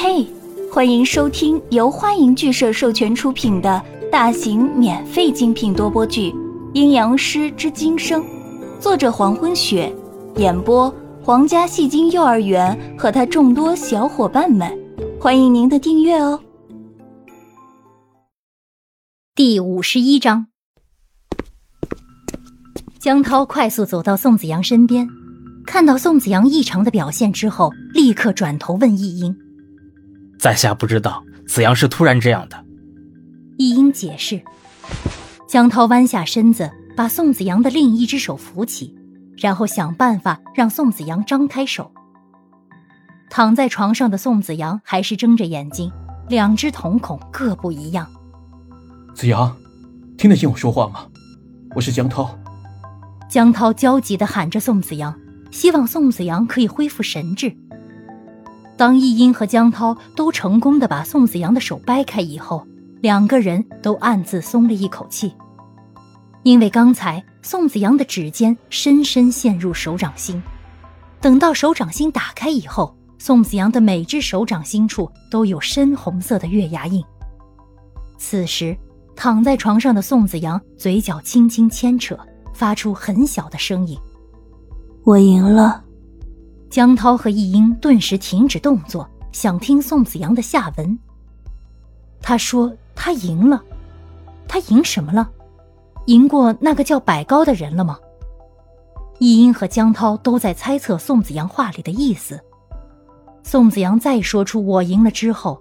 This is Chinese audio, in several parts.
嘿，欢迎收听由欢迎剧社授权出品的大型免费精品多播剧《阴阳师之今生》，作者黄昏雪，演播皇家戏精幼儿园和他众多小伙伴们，欢迎您的订阅哦。第五十一章，江涛快速走到宋子阳身边。看到宋子阳异常的表现之后，立刻转头问易英：“在下不知道，子阳是突然这样的。”一英解释。江涛弯下身子，把宋子阳的另一只手扶起，然后想办法让宋子阳张开手。躺在床上的宋子阳还是睁着眼睛，两只瞳孔各不一样。子阳，听得见我说话吗？我是江涛。江涛焦急地喊着宋子阳。希望宋子阳可以恢复神智。当易英和江涛都成功的把宋子阳的手掰开以后，两个人都暗自松了一口气，因为刚才宋子阳的指尖深深陷入手掌心，等到手掌心打开以后，宋子阳的每只手掌心处都有深红色的月牙印。此时，躺在床上的宋子阳嘴角轻轻牵扯，发出很小的声音。我赢了，江涛和易英顿时停止动作，想听宋子阳的下文。他说他赢了，他赢什么了？赢过那个叫百高的人了吗？易英和江涛都在猜测宋子阳话里的意思。宋子阳再说出“我赢了”之后，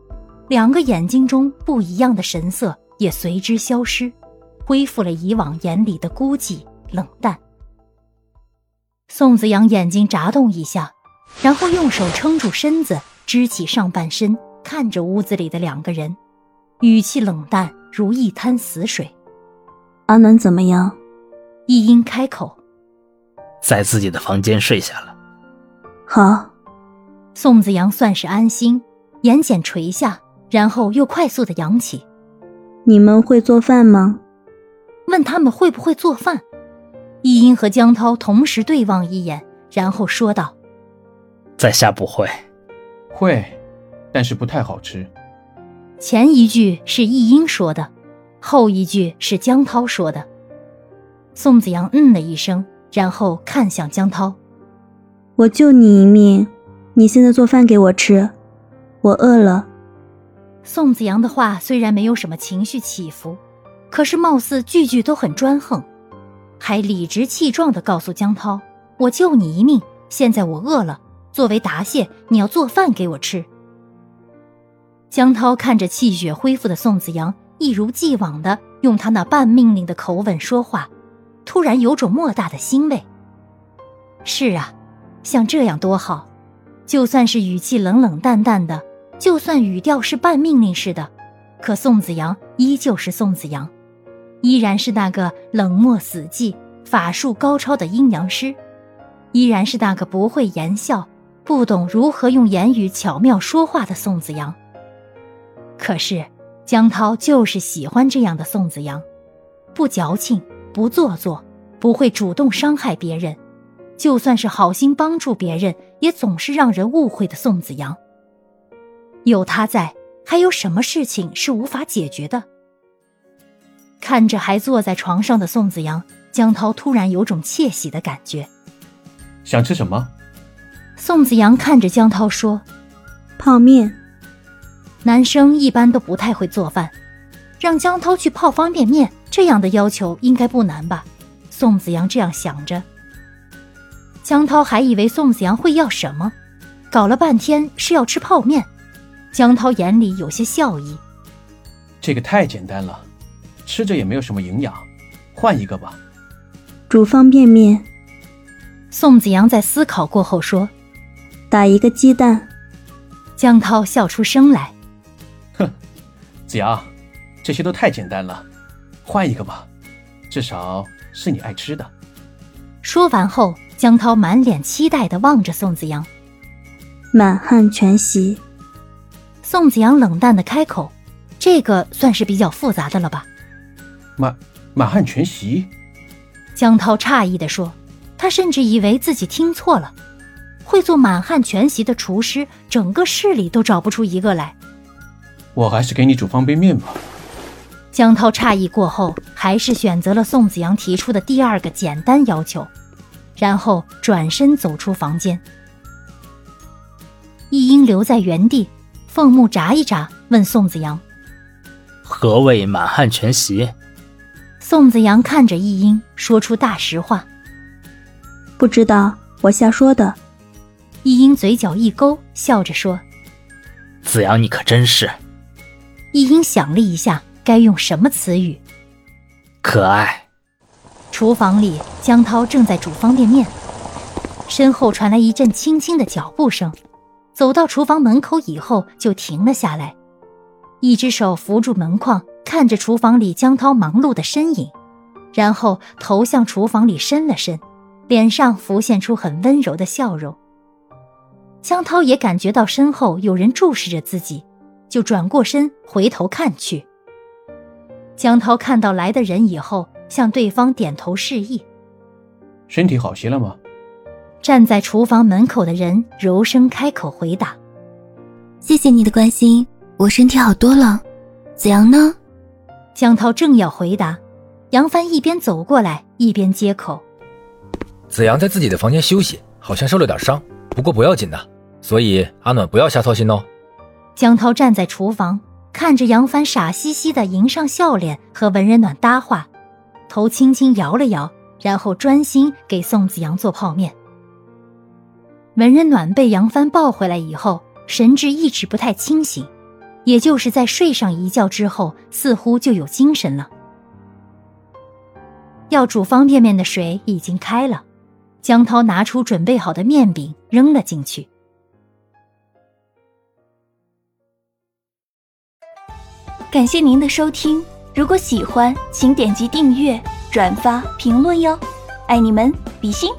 两个眼睛中不一样的神色也随之消失，恢复了以往眼里的孤寂冷淡。宋子阳眼睛眨动一下，然后用手撑住身子，支起上半身，看着屋子里的两个人，语气冷淡如一滩死水。阿南怎么样？一英开口，在自己的房间睡下了。好，宋子阳算是安心，眼睑垂下，然后又快速的扬起。你们会做饭吗？问他们会不会做饭。一英和江涛同时对望一眼，然后说道：“在下不会，会，但是不太好吃。”前一句是易英说的，后一句是江涛说的。宋子阳嗯了一声，然后看向江涛：“我救你一命，你现在做饭给我吃，我饿了。”宋子阳的话虽然没有什么情绪起伏，可是貌似句句都很专横。还理直气壮地告诉江涛：“我救你一命，现在我饿了，作为答谢，你要做饭给我吃。”江涛看着气血恢复的宋子阳，一如既往的用他那半命令的口吻说话，突然有种莫大的欣慰。是啊，像这样多好，就算是语气冷冷淡淡的，就算语调是半命令似的，可宋子阳依旧是宋子阳。依然是那个冷漠死寂、法术高超的阴阳师，依然是那个不会言笑、不懂如何用言语巧妙说话的宋子阳。可是江涛就是喜欢这样的宋子阳，不矫情、不做作、不会主动伤害别人，就算是好心帮助别人，也总是让人误会的宋子阳。有他在，还有什么事情是无法解决的？看着还坐在床上的宋子阳，江涛突然有种窃喜的感觉。想吃什么？宋子阳看着江涛说：“泡面。”男生一般都不太会做饭，让江涛去泡方便面，这样的要求应该不难吧？宋子阳这样想着。江涛还以为宋子阳会要什么，搞了半天是要吃泡面。江涛眼里有些笑意。这个太简单了。吃着也没有什么营养，换一个吧。煮方便面。宋子阳在思考过后说：“打一个鸡蛋。”江涛笑出声来：“哼，子阳，这些都太简单了，换一个吧，至少是你爱吃的。”说完后，江涛满脸期待的望着宋子阳：“满汉全席。”宋子阳冷淡的开口：“这个算是比较复杂的了吧？”满满汉全席，江涛诧异的说：“他甚至以为自己听错了。会做满汉全席的厨师，整个市里都找不出一个来。我还是给你煮方便面吧。江涛诧异过后，还是选择了宋子阳提出的第二个简单要求，然后转身走出房间。易英留在原地，凤目眨一眨，问宋子阳：“何谓满汉全席？”宋子阳看着易英，说出大实话：“不知道，我瞎说的。”易英嘴角一勾，笑着说：“子阳，你可真是。”一英想了一下，该用什么词语？可爱。厨房里，江涛正在煮方便面，身后传来一阵轻轻的脚步声。走到厨房门口以后，就停了下来，一只手扶住门框，看着厨房里江涛忙碌的身影，然后头向厨房里伸了伸，脸上浮现出很温柔的笑容。江涛也感觉到身后有人注视着自己，就转过身回头看去。江涛看到来的人以后，向对方点头示意：“身体好些了吗？”站在厨房门口的人柔声开口回答：“谢谢你的关心，我身体好多了。子阳呢？”江涛正要回答，杨帆一边走过来一边接口：“子阳在自己的房间休息，好像受了点伤，不过不要紧的，所以阿暖不要瞎操心哦。”江涛站在厨房，看着杨帆傻兮兮的迎上笑脸和文人暖搭话，头轻轻摇了摇，然后专心给宋子阳做泡面。文人暖被杨帆抱回来以后，神志一直不太清醒，也就是在睡上一觉之后，似乎就有精神了。要煮方便面的水已经开了，江涛拿出准备好的面饼扔了进去。感谢您的收听，如果喜欢，请点击订阅、转发、评论哟，爱你们，比心。